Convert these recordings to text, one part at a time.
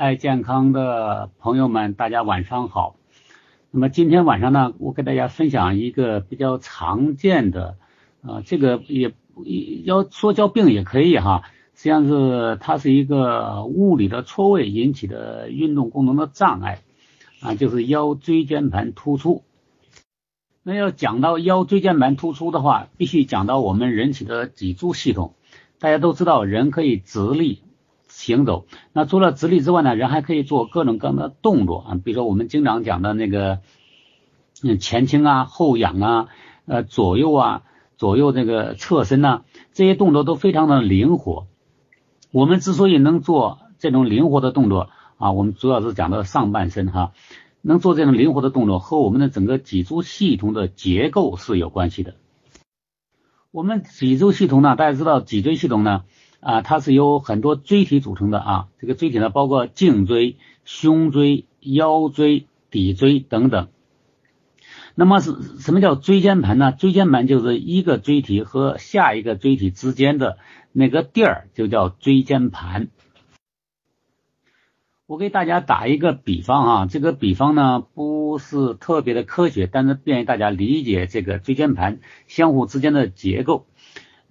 爱健康的朋友们，大家晚上好。那么今天晚上呢，我给大家分享一个比较常见的啊，这个也要说叫病也可以哈，实际上是它是一个物理的错位引起的运动功能的障碍啊，就是腰椎间盘突出。那要讲到腰椎间盘突出的话，必须讲到我们人体的脊柱系统。大家都知道，人可以直立。行走，那除了直立之外呢，人还可以做各种各样的动作啊，比如说我们经常讲的那个，嗯，前倾啊、后仰啊、呃左右啊、左右这个侧身呐，这些动作都非常的灵活。我们之所以能做这种灵活的动作啊，我们主要是讲的上半身哈，能做这种灵活的动作和我们的整个脊柱系统的结构是有关系的。我们脊柱系统呢，大家知道脊椎系统呢。啊，它是由很多椎体组成的啊，这个椎体呢包括颈椎、胸椎、腰椎、骶椎等等。那么是什么叫椎间盘呢？椎间盘就是一个椎体和下一个椎体之间的那个地儿，就叫椎间盘。我给大家打一个比方啊，这个比方呢不是特别的科学，但是便于大家理解这个椎间盘相互之间的结构。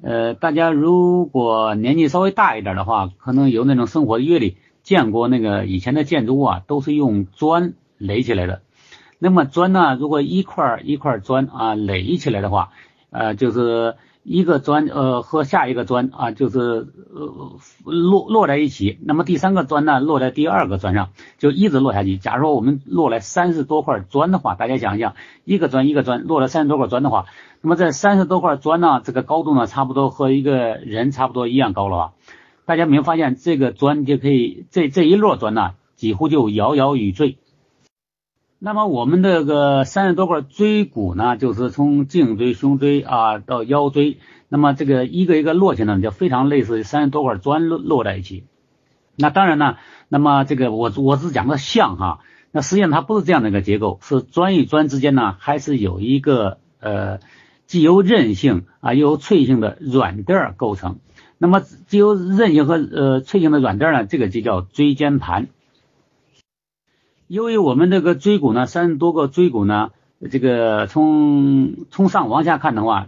呃，大家如果年纪稍微大一点的话，可能有那种生活的阅历，见过那个以前的建筑物啊，都是用砖垒起来的。那么砖呢，如果一块一块砖啊垒起来的话，呃，就是。一个砖呃和下一个砖啊，就是呃落落在一起，那么第三个砖呢落在第二个砖上，就一直落下去。假如说我们落来三十多块砖的话，大家想一想，一个砖一个砖落了三十多块砖的话，那么这三十多块砖呢，这个高度呢差不多和一个人差不多一样高了吧？大家没有发现这个砖就可以这这一摞砖呢，几乎就摇摇欲坠。那么我们这个三十多块椎骨呢，就是从颈椎、胸椎啊到腰椎，那么这个一个一个摞起来呢，就非常类似于三十多块砖摞摞在一起。那当然呢，那么这个我我是讲的像哈，那实际上它不是这样的一个结构，是砖与砖之间呢还是有一个呃既有韧性啊又有脆性的软垫构成。那么既有韧性和呃脆性的软垫呢，这个就叫椎间盘。由于我们这个椎骨呢，三十多个椎骨呢，这个从从上往下看的话，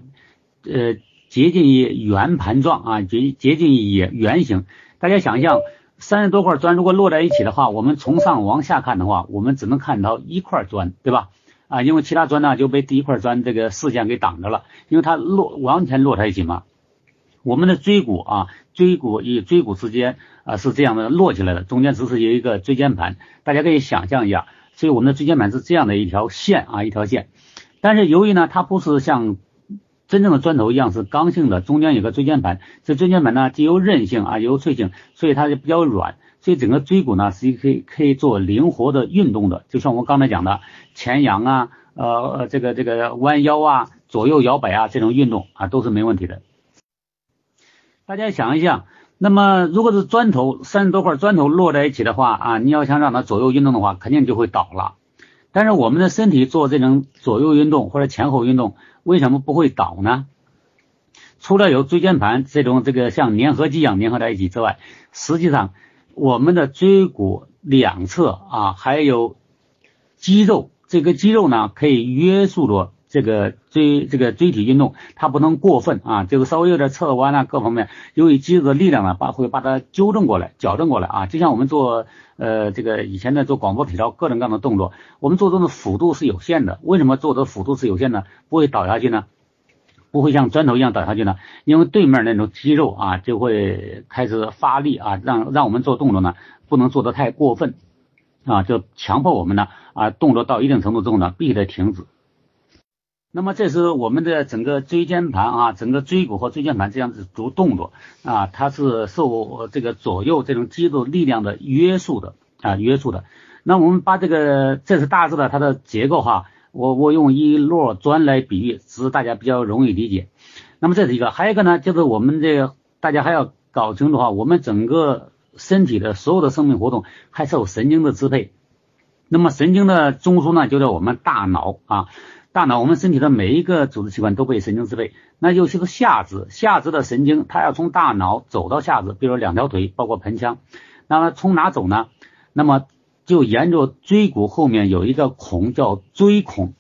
呃，接近于圆盘状啊，接接近于圆形。大家想象，三十多块砖如果摞在一起的话，我们从上往下看的话，我们只能看到一块砖，对吧？啊，因为其他砖呢就被第一块砖这个视线给挡着了，因为它摞完全摞在一起嘛。我们的椎骨啊，椎骨与椎骨之间啊是这样的摞起来的，中间只是有一个椎间盘，大家可以想象一下。所以我们的椎间盘是这样的一条线啊，一条线。但是由于呢，它不是像真正的砖头一样是刚性的，中间有个椎间盘，这椎间盘呢既有韧性啊，又有脆性，所以它就比较软。所以整个椎骨呢是可以可以做灵活的运动的，就像我刚才讲的前仰啊，呃这个这个弯腰啊，左右摇摆啊这种运动啊都是没问题的。大家想一想，那么如果是砖头三十多块砖头摞在一起的话啊，你要想让它左右运动的话，肯定就会倒了。但是我们的身体做这种左右运动或者前后运动，为什么不会倒呢？除了有椎间盘这种这个像粘合剂一样粘合在一起之外，实际上我们的椎骨两侧啊还有肌肉，这个肌肉呢可以约束着。这个椎这个椎体运动，它不能过分啊，就是稍微有点侧弯啊，各方面，由于肌肉的力量呢，把会把它纠正过来、矫正过来啊。就像我们做呃这个以前的做广播体操，各种各样的动作，我们做动的幅度是有限的。为什么做的幅度是有限的？不会倒下去呢？不会像砖头一样倒下去呢？因为对面那种肌肉啊，就会开始发力啊，让让我们做动作呢，不能做得太过分啊，就强迫我们呢啊，动作到一定程度之后呢，必须得停止。那么这是我们的整个椎间盘啊，整个椎骨和椎间盘这样子做动作啊，它是受这个左右这种肌肉力量的约束的啊，约束的。那我们把这个这是大致的它的结构哈，我我用一摞砖来比喻，使大家比较容易理解。那么这是一个，还有一个呢，就是我们这个大家还要搞清楚哈，我们整个身体的所有的生命活动还受神经的支配。那么神经的中枢呢，就在我们大脑啊。大脑，我们身体的每一个组织器官都被神经支配。那尤其是下肢，下肢的神经，它要从大脑走到下肢，比如两条腿，包括盆腔。那么从哪走呢？那么就沿着椎骨后面有一个孔叫椎孔。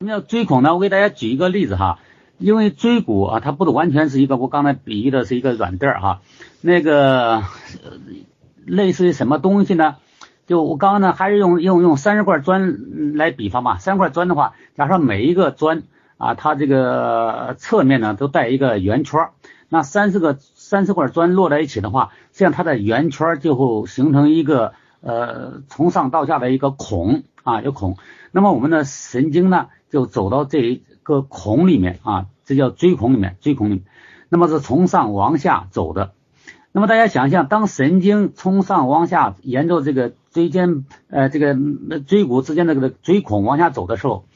什么叫椎孔呢？我给大家举一个例子哈，因为椎骨啊，它不是完全是一个，我刚才比喻的是一个软垫儿哈，那个类似于什么东西呢？就我刚刚呢，还是用用用三十块砖来比方吧。三块砖的话，假设每一个砖啊，它这个侧面呢都带一个圆圈，那三十个三十块砖摞在一起的话，这样它的圆圈就会形成一个呃从上到下的一个孔啊，有孔。那么我们的神经呢，就走到这一个孔里面啊，这叫锥孔里面，锥孔里面，那么是从上往下走的。那么大家想象，当神经从上往下沿着这个椎间呃这个椎骨之间的这个椎孔往下走的时候，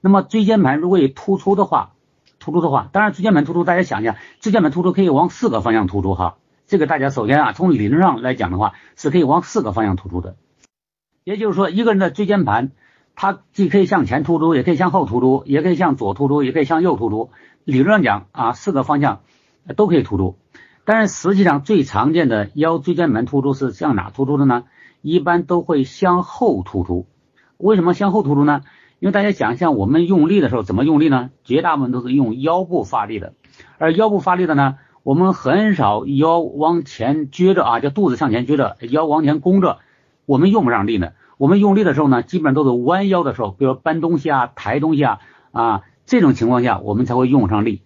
那么椎间盘如果有突出的话，突出的话，当然椎间盘突出，大家想一下，椎间盘突出可以往四个方向突出哈。这个大家首先啊，从理论上来讲的话，是可以往四个方向突出的。也就是说，一个人的椎间盘，它既可以向前突出，也可以向后突出，也可以向左突出，也可以向右突出。理论上讲啊，四个方向都可以突出。但是实际上最常见的腰椎间盘突出是向哪突出的呢？一般都会向后突出。为什么向后突出呢？因为大家想一下，我们用力的时候怎么用力呢？绝大部分都是用腰部发力的。而腰部发力的呢，我们很少腰往前撅着啊，叫肚子向前撅着，腰往前弓着，我们用不上力呢。我们用力的时候呢，基本上都是弯腰的时候，比如搬东西啊、抬东西啊啊这种情况下，我们才会用上力。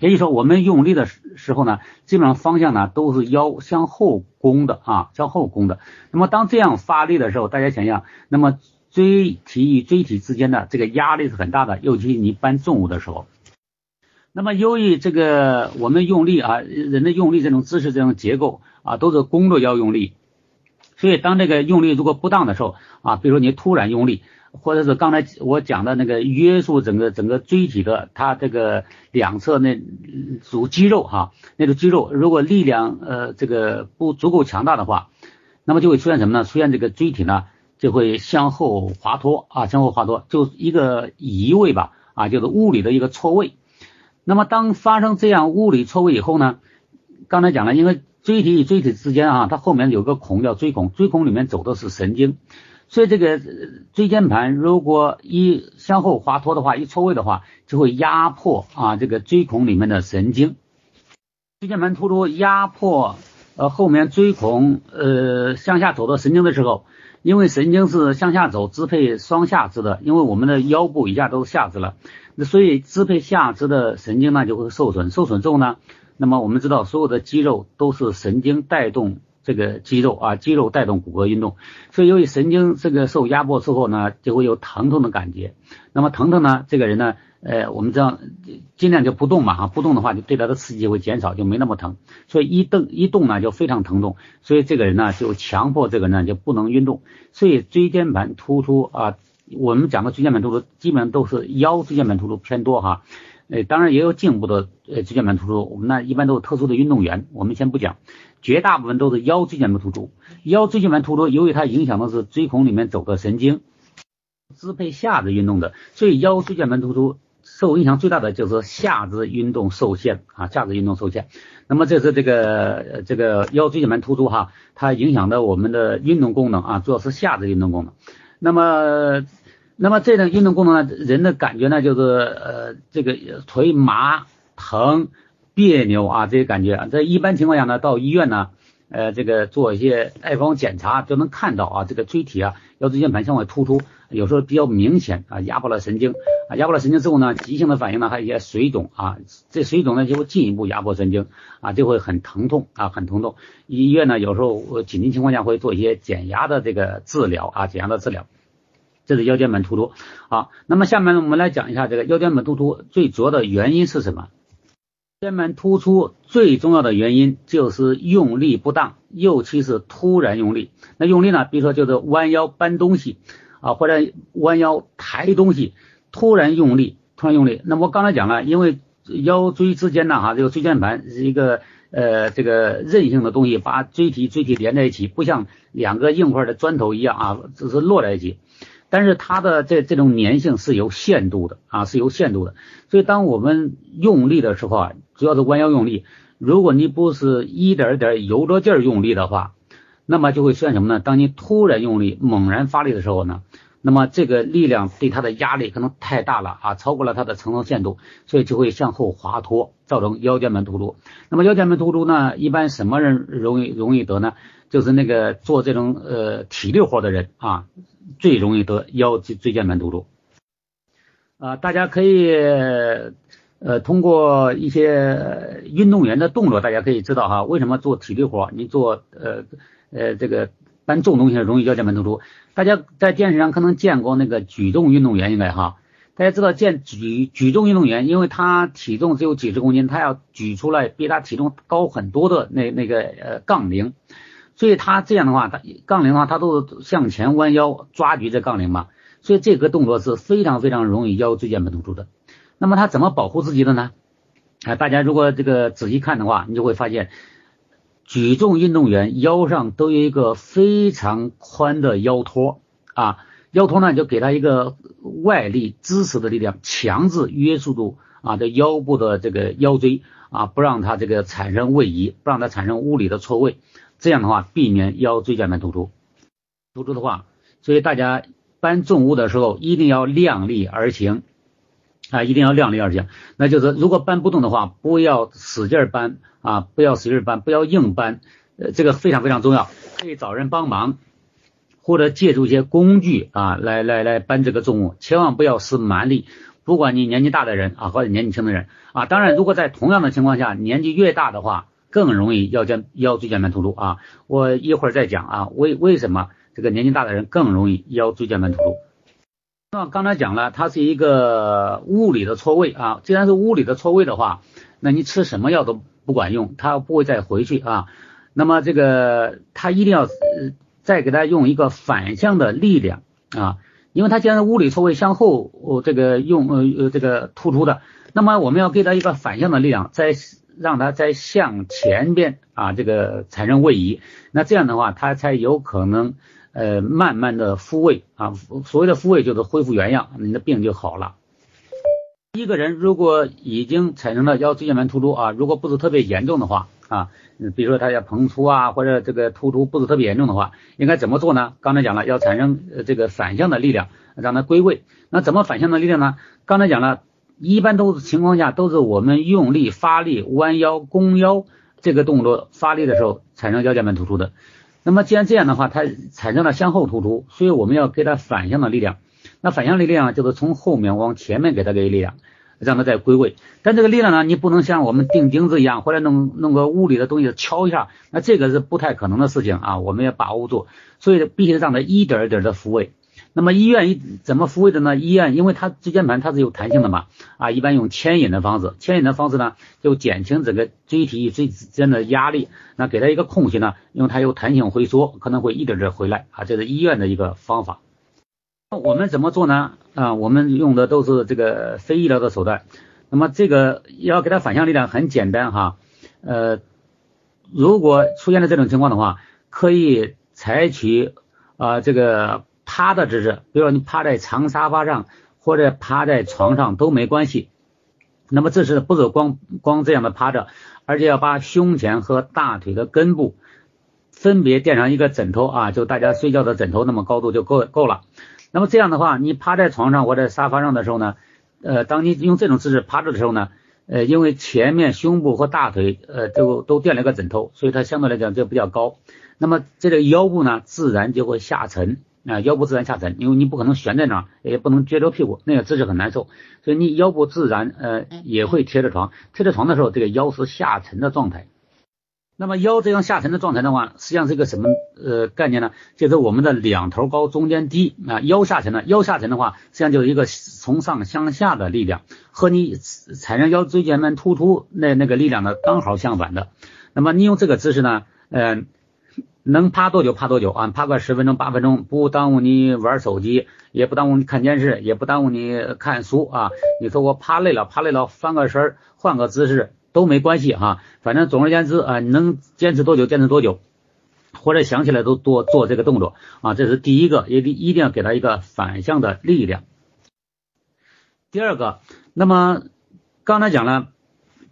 也就是说，我们用力的时时候呢，基本上方向呢都是腰向后弓的啊，向后弓的。那么当这样发力的时候，大家想想，那么椎体与椎体之间的这个压力是很大的，尤其你搬重物的时候。那么由于这个我们用力啊，人的用力这种姿势、这种结构啊，都是弓着腰用力，所以当这个用力如果不当的时候啊，比如说你突然用力。或者是刚才我讲的那个约束整个整个椎体的，它这个两侧那组肌肉哈，那个肌肉如果力量呃这个不足够强大的话，那么就会出现什么呢？出现这个椎体呢就会向后滑脱啊，向后滑脱，就一个移位吧啊，就是物理的一个错位。那么当发生这样物理错位以后呢，刚才讲了，因为椎体与椎体之间啊，它后面有个孔叫椎孔，椎孔里面走的是神经。所以这个椎间盘如果一向后滑脱的话，一错位的话，就会压迫啊这个椎孔里面的神经。椎间盘突出压迫呃后面椎孔呃向下走的神经的时候，因为神经是向下走支配双下肢的，因为我们的腰部以下都是下肢了，那所以支配下肢的神经呢就会受损，受损之后呢，那么我们知道所有的肌肉都是神经带动。这个肌肉啊，肌肉带动骨骼运动，所以由于神经这个受压迫之后呢，就会有疼痛的感觉。那么疼痛呢，这个人呢，呃，我们这样尽量就不动嘛哈，不动的话就对他的刺激会减少，就没那么疼。所以一动一动呢，就非常疼痛。所以这个人呢，就强迫这个人就不能运动。所以椎间盘突出啊，我们讲的椎间盘突出基本上都是腰椎间盘突出偏多哈。呃，当然也有颈部的呃椎间盘突出，我们呢一般都是特殊的运动员，我们先不讲。绝大部分都是腰椎间盘突出，腰椎间盘突出，由于它影响的是椎孔里面走的神经，支配下肢运动的，所以腰椎间盘突出受影响最大的就是下肢运动受限啊，下肢运动受限。那么这是这个这个腰椎间盘突出哈，它影响的我们的运动功能啊，主要是下肢运动功能。那么那么这种运动功能呢，人的感觉呢就是呃这个腿麻疼。别扭啊，这些感觉，在一般情况下呢，到医院呢，呃，这个做一些 X 光检查就能看到啊，这个椎体啊，腰椎间盘向外突出，有时候比较明显啊，压迫了神经啊，压迫了神经之后呢，急性的反应呢，还有一些水肿啊，这水肿呢就会进一步压迫神经啊，就会很疼痛啊，很疼痛。医院呢，有时候紧急情况下会做一些减压的这个治疗啊，减压的治疗。这是腰间盘突出。好，那么下面呢，我们来讲一下这个腰间盘突出最主要的原因是什么？腰间盘突出最重要的原因就是用力不当，尤其是突然用力。那用力呢？比如说就是弯腰搬东西啊，或者弯腰抬东西，突然用力，突然用力。那我刚才讲了，因为腰椎之间呢，哈，这个椎间盘是一个呃这个韧性的东西，把椎体椎体连在一起，不像两个硬块的砖头一样啊，只是摞在一起。但是它的这这种粘性是有限度的啊，是有限度的。所以当我们用力的时候啊，主要是弯腰用力。如果你不是一点点由着劲儿用力的话，那么就会出现什么呢？当你突然用力、猛然发力的时候呢，那么这个力量对它的压力可能太大了啊，超过了它的承受限度，所以就会向后滑脱，造成腰间盘突出。那么腰间盘突出呢，一般什么人容易容易得呢？就是那个做这种呃体力活的人啊，最容易得腰椎间盘突出。啊，大家可以呃通过一些运动员的动作，大家可以知道哈，为什么做体力活，你做呃呃这个搬重东西容易腰间盘突出。大家在电视上可能见过那个举重运动员，应该哈，大家知道见举举重运动员，因为他体重只有几十公斤，他要举出来比他体重高很多的那那个呃杠铃，所以他这样的话，他杠铃的话，他都是向前弯腰抓举这杠铃嘛。所以这个动作是非常非常容易腰椎间盘突出的。那么他怎么保护自己的呢？啊，大家如果这个仔细看的话，你就会发现，举重运动员腰上都有一个非常宽的腰托啊，腰托呢就给他一个外力支持的力量，强制约束住啊这腰部的这个腰椎啊，不让它这个产生位移，不让它产生物理的错位，这样的话避免腰椎间盘突出。突出的话，所以大家。搬重物的时候一定要量力而行啊，一定要量力而行。那就是如果搬不动的话，不要使劲搬啊，不要使劲搬，不要硬搬，呃，这个非常非常重要。可以找人帮忙，或者借助一些工具啊，来来来搬这个重物，千万不要使蛮力。不管你年纪大的人啊，或者年纪轻的人啊，当然如果在同样的情况下，年纪越大的话，更容易腰间腰椎间盘突出啊。我一会儿再讲啊，为为什么？这个年纪大的人更容易腰椎间盘突出。那刚才讲了，它是一个物理的错位啊。既然是物理的错位的话，那你吃什么药都不管用，它不会再回去啊。那么这个它一定要再给它用一个反向的力量啊，因为它既然是物理错位向后这个用呃呃这个突出的，那么我们要给它一个反向的力量，再让它再向前边啊这个产生位移，那这样的话它才有可能。呃，慢慢的复位啊，所谓的复位就是恢复原样，你的病就好了。一个人如果已经产生了腰椎间盘突出啊，如果不是特别严重的话啊，比如说他要膨出啊，或者这个突出不是特别严重的话，应该怎么做呢？刚才讲了，要产生这个反向的力量让它归位。那怎么反向的力量呢？刚才讲了，一般都是情况下都是我们用力发力弯腰弓腰这个动作发力的时候产生腰间盘突出的。那么既然这样的话，它产生了向后突出，所以我们要给它反向的力量。那反向力量就是从后面往前面给它给力量，让它再归位。但这个力量呢，你不能像我们钉钉子一样，或者弄弄个物理的东西敲一下，那这个是不太可能的事情啊。我们要把握住，所以必须让它一点一点的复位。那么医院怎么复位的呢？医院因为它椎间盘它是有弹性的嘛，啊，一般用牵引的方式，牵引的方式呢就减轻整个椎体与椎之间的压力，那给它一个空隙呢，因为它有弹性回缩，可能会一点点回来啊，这是医院的一个方法。那我们怎么做呢？啊，我们用的都是这个非医疗的手段。那么这个要给它反向力量很简单哈，呃，如果出现了这种情况的话，可以采取啊这个。趴的姿势，比如说你趴在长沙发上或者趴在床上都没关系。那么这是不是光光这样的趴着，而且要把胸前和大腿的根部分别垫上一个枕头啊，就大家睡觉的枕头那么高度就够够了。那么这样的话，你趴在床上或者沙发上的时候呢，呃，当你用这种姿势趴着的时候呢，呃，因为前面胸部和大腿呃都都垫了一个枕头，所以它相对来讲就比较高。那么这个腰部呢，自然就会下沉。啊，腰部自然下沉，因为你不可能悬在那儿，也不能撅着屁股，那个姿势很难受，所以你腰部自然呃也会贴着床，贴着床的时候，这个腰是下沉的状态。那么腰这样下沉的状态的话，实际上是一个什么呃概念呢？就是我们的两头高中间低啊，腰下沉呢，腰下沉的话，实际上就是一个从上向下的力量，和你产生腰椎间盘突出那那个力量呢刚好相反的。那么你用这个姿势呢，嗯。能趴多久趴多久啊？趴个十分钟八分钟，不耽误你玩手机，也不耽误你看电视，也不耽误你看书啊。你说我趴累了，趴累了，翻个身，换个姿势都没关系哈。反正总而言之啊，你能坚持多久坚持多久，或者想起来都多做这个动作啊。这是第一个，一定一定要给他一个反向的力量。第二个，那么刚才讲了。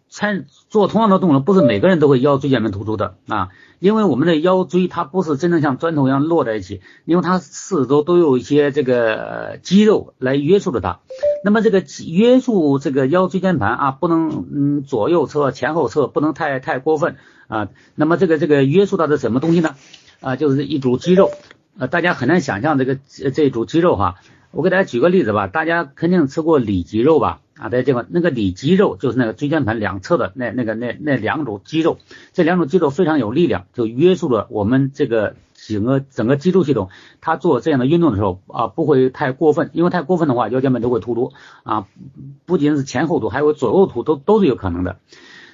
参做同样的动作，不是每个人都会腰椎间盘突出的啊，因为我们的腰椎它不是真正像砖头一样摞在一起，因为它四周都有一些这个肌肉来约束着它。那么这个约束这个腰椎间盘啊，不能嗯左右侧前后侧不能太太过分啊。那么这个这个约束到的什么东西呢？啊，就是一组肌肉。呃，大家很难想象这个这组肌肉哈。我给大家举个例子吧，大家肯定吃过里脊肉吧？啊，在这块那个里脊肉就是那个椎间盘两侧的那那个那那两种肌肉，这两种肌肉非常有力量，就约束了我们这个整个整个肌肉系统，它做这样的运动的时候啊，不会太过分，因为太过分的话，腰间盘都会突出啊，不仅是前后突，还有左右突，都都是有可能的。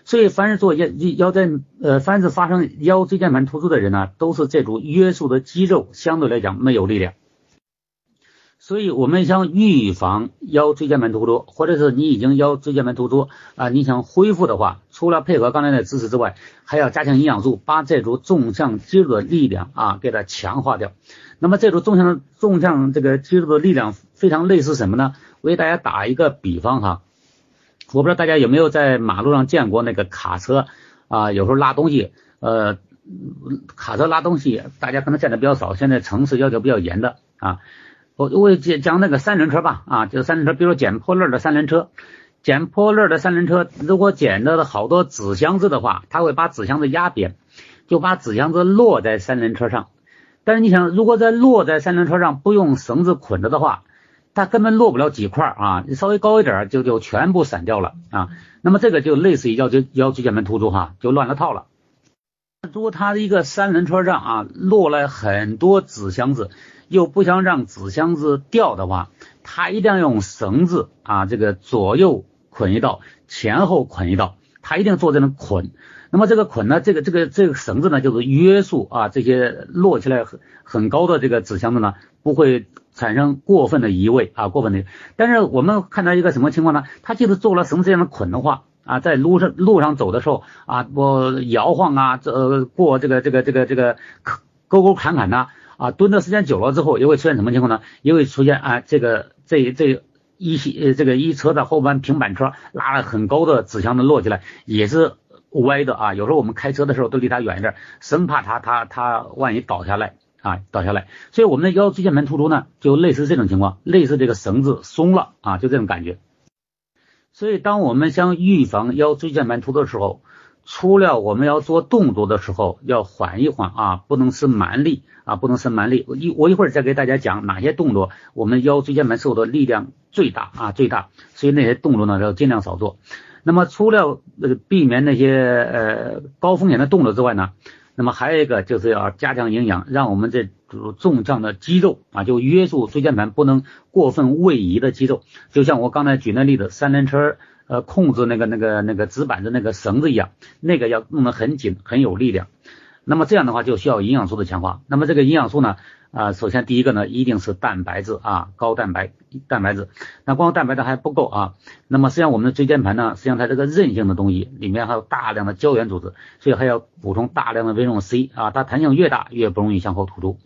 所以，凡是做腰腰在呃，凡是发生腰椎间盘突出的人呢，都是这组约束的肌肉相对来讲没有力量。所以，我们想预防腰椎间盘突出，或者是你已经腰椎间盘突出啊，你想恢复的话，除了配合刚才的姿势之外，还要加强营养素，把这组纵向肌肉的力量啊给它强化掉。那么，这组纵向纵向这个肌肉的力量非常类似什么呢？我给大家打一个比方哈，我不知道大家有没有在马路上见过那个卡车啊，有时候拉东西，呃，卡车拉东西，大家可能见的比较少，现在城市要求比较严的啊。我我讲讲那个三轮车吧，啊，就是三轮车，比如捡破烂的三轮车，捡破烂的三轮车，如果捡到了好多纸箱子的话，他会把纸箱子压扁，就把纸箱子落在三轮车上。但是你想，如果在落在三轮车上不用绳子捆着的话，它根本落不了几块啊，你稍微高一点就就全部散掉了啊。那么这个就类似于腰椎腰椎间盘突出哈，就乱了套了。如果他的一个三轮车上啊落了很多纸箱子。又不想让纸箱子掉的话，他一定要用绳子啊，这个左右捆一道，前后捆一道，他一定做这种捆。那么这个捆呢，这个这个这个绳子呢，就是约束啊这些摞起来很很高的这个纸箱子呢，不会产生过分的移位啊，过分的。但是我们看到一个什么情况呢？他就是做了绳子这样的捆的话啊，在路上路上走的时候啊，我摇晃啊，这过这个这个这个这个沟沟坎坎呐。啊蹲的时间久了之后，也会出现什么情况呢？也会出现啊，这个这这一些呃这个一车的后半平板车拉了很高的纸箱子摞起来，也是歪的啊。有时候我们开车的时候都离它远一点，生怕它它它万一倒下来啊倒下来。所以我们的腰椎间盘突出呢，就类似这种情况，类似这个绳子松了啊，就这种感觉。所以当我们想预防腰椎间盘突出的时候，除了我们要做动作的时候要缓一缓啊，不能使蛮力。啊，不能生蛮力。我一我一会儿再给大家讲哪些动作，我们腰椎间盘受的力量最大啊，最大。所以那些动作呢，要尽量少做。那么除了呃避免那些呃高风险的动作之外呢，那么还有一个就是要加强营养，让我们这组纵向的肌肉啊，就约束椎间盘不能过分位移的肌肉。就像我刚才举那例子，三轮车呃控制那个那个那个纸板的那个绳子一样，那个要弄得很紧，很有力量。那么这样的话就需要营养素的强化。那么这个营养素呢，啊，首先第一个呢一定是蛋白质啊，高蛋白蛋白质。那光蛋白质还不够啊。那么实际上我们的椎间盘呢，实际上它这个韧性的东西里面还有大量的胶原组织，所以还要补充大量的维生素 C 啊。它弹性越大越不容易向后突出，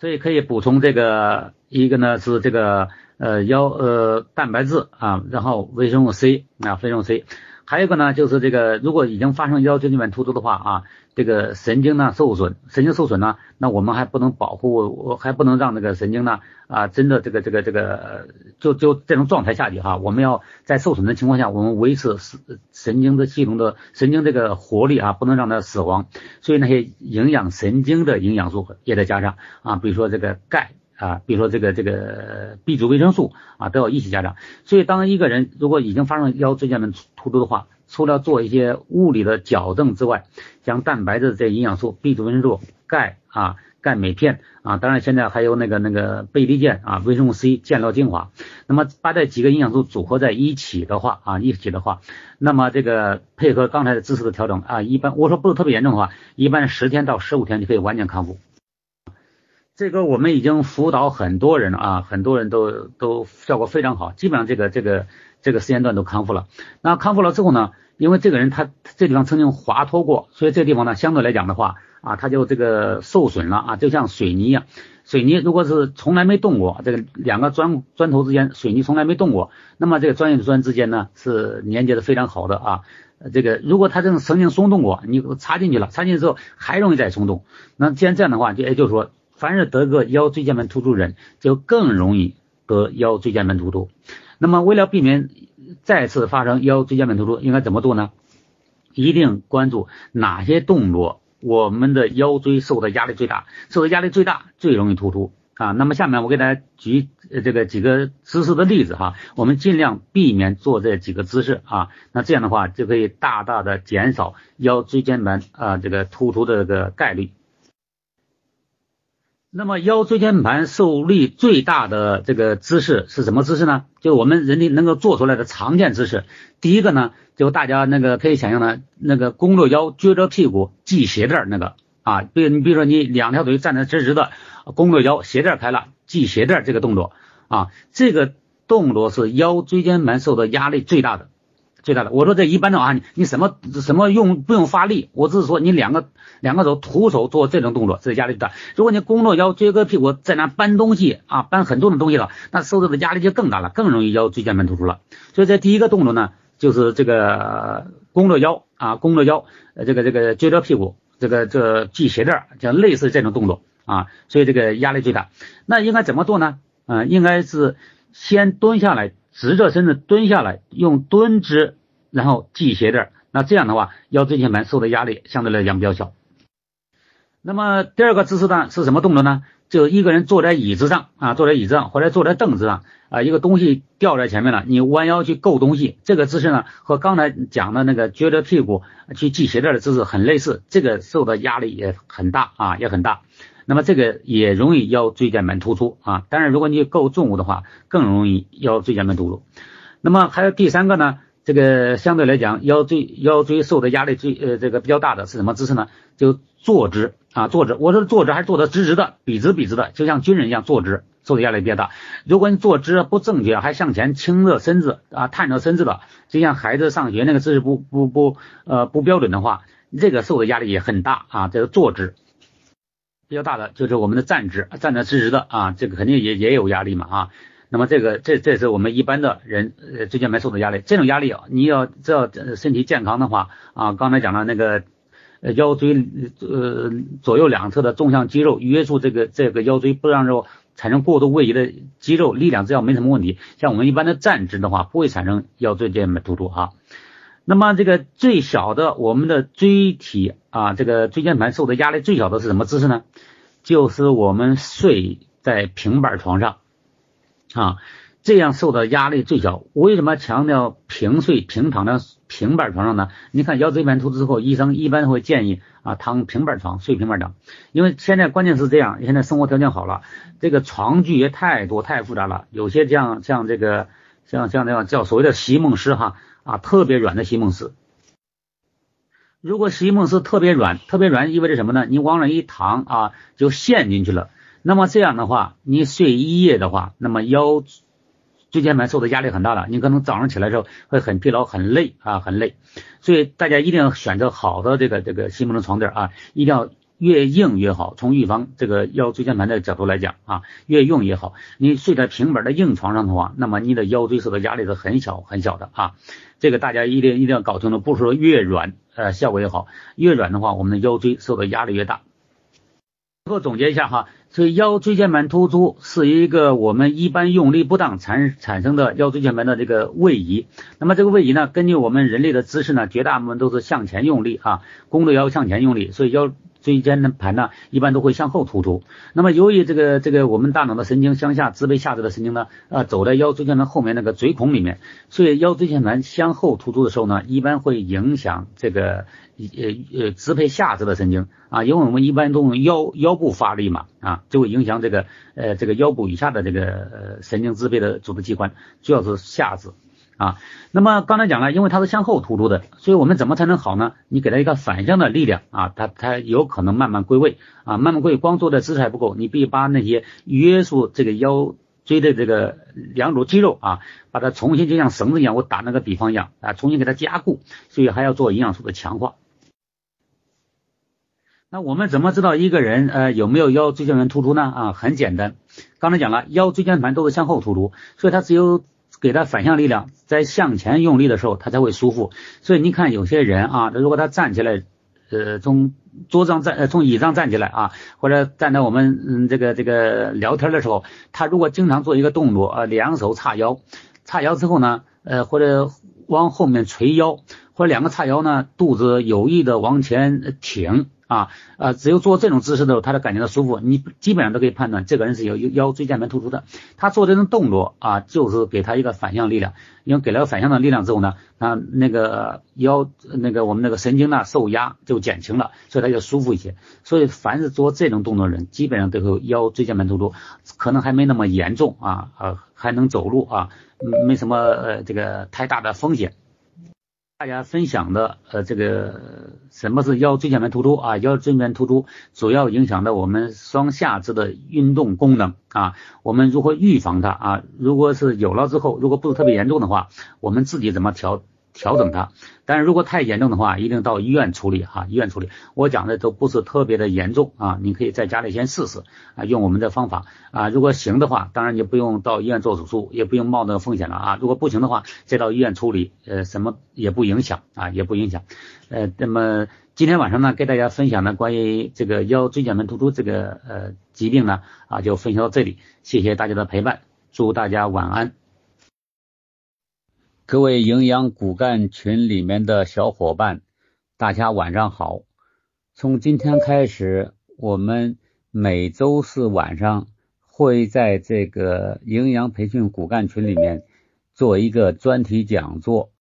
所以可以补充这个一个呢是这个呃腰呃蛋白质啊，然后维生素 C 啊维生素 C。还有一个呢，就是这个，如果已经发生腰椎间盘突出的话啊，这个神经呢受损，神经受损呢，那我们还不能保护，我还不能让那个神经呢啊，真的这个这个这个，就就这种状态下去哈，我们要在受损的情况下，我们维持神经的系统的神经这个活力啊，不能让它死亡，所以那些营养神经的营养素也得加上啊，比如说这个钙。啊，比如说这个这个 B 族维生素啊，都要一起加上。所以，当一个人如果已经发生腰椎间盘突出的话，除了做一些物理的矫正之外，将蛋白质这营养素、B 族维生素、钙啊、钙镁片啊，当然现在还有那个那个贝利健啊、维生素 C、健脑精华，那么把这几个营养素组合在一起的话啊，一起的话，那么这个配合刚才的姿势的调整啊，一般我说不是特别严重的话，一般十天到十五天就可以完全康复。这个我们已经辅导很多人了啊，很多人都都效果非常好，基本上这个这个这个时间段都康复了。那康复了之后呢，因为这个人他这地方曾经滑脱过，所以这个地方呢相对来讲的话啊，他就这个受损了啊，就像水泥一样。水泥如果是从来没动过，这个两个砖砖头之间水泥从来没动过，那么这个砖与砖之间呢是连接的非常好的啊。这个如果他这种曾经松动过，你插进去了，插进去之后还容易再松动。那既然这样的话，就也就是说，凡是得个腰椎间盘突出人，就更容易得腰椎间盘突出。那么为了避免再次发生腰椎间盘突出，应该怎么做呢？一定关注哪些动作。我们的腰椎受的压力最大，受的压力最大，最容易突出啊。那么下面我给大家举这个几个姿势的例子哈，我们尽量避免做这几个姿势啊。那这样的话就可以大大的减少腰椎间盘啊这个突出的这个概率。那么腰椎间盘受力最大的这个姿势是什么姿势呢？就是我们人体能够做出来的常见姿势。第一个呢。就大家那个可以想象的，那个弓着腰、撅着屁股系鞋带那个啊，比你比如说你两条腿站得直直的，弓着腰，鞋带开了，系鞋带这个动作啊，这个动作是腰椎间盘受的压力最大的，最大的。我说这一般的啊，你你什么什么用不用发力？我只是说你两个两个手徒手做这种动作，这压力大。如果你弓着腰、撅个屁股在那搬东西啊，搬很重的东西了，那受到的压力就更大了，更容易腰椎间盘突出了。所以这第一个动作呢。就是这个弓着腰啊，弓着腰，这个这个撅着屁股，这个这系鞋带，像类似这种动作啊，所以这个压力最大。那应该怎么做呢？嗯，应该是先蹲下来，直着身子蹲下来，用蹲姿，然后系鞋带。那这样的话，腰椎间盘受的压力相对来讲比较小。那么第二个姿势呢是什么动作呢？就一个人坐在椅子上啊，坐在椅子上或者坐在凳子上啊，一个东西掉在前面了，你弯腰去够东西，这个姿势呢和刚才讲的那个撅着屁股去系鞋带的姿势很类似，这个受的压力也很大啊，也很大。那么这个也容易腰椎间盘突出啊，当然如果你够重物的话，更容易腰椎间盘突出。那么还有第三个呢，这个相对来讲腰椎腰椎受的压力最呃这个比较大的是什么姿势呢？就坐姿。啊，坐姿，我说坐姿还是坐的直直的，笔直笔直的，就像军人一样坐姿，受的压力比较大。如果你坐姿不正确，还向前倾着身子啊，探着身子的，就像孩子上学那个姿势不不不呃不标准的话，这个受的压力也很大啊。这个坐姿比较大的就是我们的站直，站得直直的啊，这个肯定也也有压力嘛啊。那么这个这这是我们一般的人呃椎间盘受的压力，这种压力啊你要知道身体健康的话啊，刚才讲了那个。腰椎呃左右两侧的纵向肌肉约束这个这个腰椎，不让肉产生过度位移的肌肉力量，只要没什么问题。像我们一般的站直的话，不会产生腰椎间盘突出哈。那么这个最小的我们的椎体啊，这个椎间盘受的压力最小的是什么姿势呢？就是我们睡在平板床上啊。这样受到压力最小。为什么强调平睡平躺在平板床上呢？你看腰椎盘突出之后，医生一般会建议啊躺平板床睡平板床，因为现在关键是这样，现在生活条件好了，这个床具也太多太复杂了，有些像像这个像像那样叫所谓的席梦思哈啊特别软的席梦思。如果席梦思特别软特别软意味着什么呢？你往那一躺啊就陷进去了。那么这样的话，你睡一夜的话，那么腰。椎间盘受的压力很大了，你可能早上起来之后会很疲劳、很累啊，很累。所以大家一定要选择好的这个这个席梦思床垫啊，一定要越硬越好。从预防这个腰椎间盘的角度来讲啊，越硬越好。你睡在平板的硬床上的话，那么你的腰椎受到压力是很小很小的啊。这个大家一定一定要搞清楚，不是说越软呃效果越好，越软的话，我们的腰椎受到压力越大。最后总结一下哈。所以腰椎间盘突出是一个我们一般用力不当产产生的腰椎间盘的这个位移。那么这个位移呢，根据我们人类的姿势呢，绝大部分都是向前用力啊，弓着腰向前用力，所以腰椎间盘呢一般都会向后突出。那么由于这个这个我们大脑的神经向下支配下肢的神经呢，呃，走在腰椎间盘后面那个椎孔里面，所以腰椎间盘向后突出的时候呢，一般会影响这个。呃呃，支配下肢的神经啊，因为我们一般都用腰腰部发力嘛啊，就会影响这个呃这个腰部以下的这个呃神经支配的组织器官，主要是下肢啊。那么刚才讲了，因为它是向后突出的，所以我们怎么才能好呢？你给它一个反向的力量啊，它它有可能慢慢归位啊，慢慢归位，光做的姿势不够，你必须把那些约束这个腰椎的这个两组肌肉啊，把它重新就像绳子一样，我打那个比方一样啊，重新给它加固，所以还要做营养素的强化。那我们怎么知道一个人呃有没有腰椎间盘突出呢？啊，很简单，刚才讲了，腰椎间盘都是向后突出，所以它只有给他反向力量，在向前用力的时候，他才会舒服。所以你看有些人啊，如果他站起来，呃，从桌子上站，呃，从椅子上站起来啊，或者站在我们嗯这个这个聊天的时候，他如果经常做一个动作啊，两手叉腰，叉腰之后呢，呃，或者往后面垂腰，或者两个叉腰呢，肚子有意的往前挺。啊，呃，只有做这种姿势的时候，他才感觉到舒服。你基本上都可以判断这个人是有腰椎间盘突出的。他做这种动作啊，就是给他一个反向力量。因为给了反向的力量之后呢，那那个腰那个我们那个神经呢受压就减轻了，所以他就舒服一些。所以凡是做这种动作的人，基本上都有腰椎间盘突出，可能还没那么严重啊，呃，还能走路啊，没什么呃这个太大的风险。大家分享的呃，这个什么是腰椎间盘突出啊？腰椎间盘突出主要影响到我们双下肢的运动功能啊。我们如何预防它啊？如果是有了之后，如果不是特别严重的话，我们自己怎么调？调整它，但是如果太严重的话，一定到医院处理哈，医院处理。我讲的都不是特别的严重啊，你可以在家里先试试啊，用我们的方法啊，如果行的话，当然就不用到医院做手术，也不用冒那个风险了啊。如果不行的话，再到医院处理，呃，什么也不影响啊，也不影响。呃，那么今天晚上呢，给大家分享的关于这个腰椎间盘突出这个呃疾病呢，啊，就分享到这里，谢谢大家的陪伴，祝大家晚安。各位营养骨干群里面的小伙伴，大家晚上好。从今天开始，我们每周四晚上会在这个营养培训骨干群里面做一个专题讲座。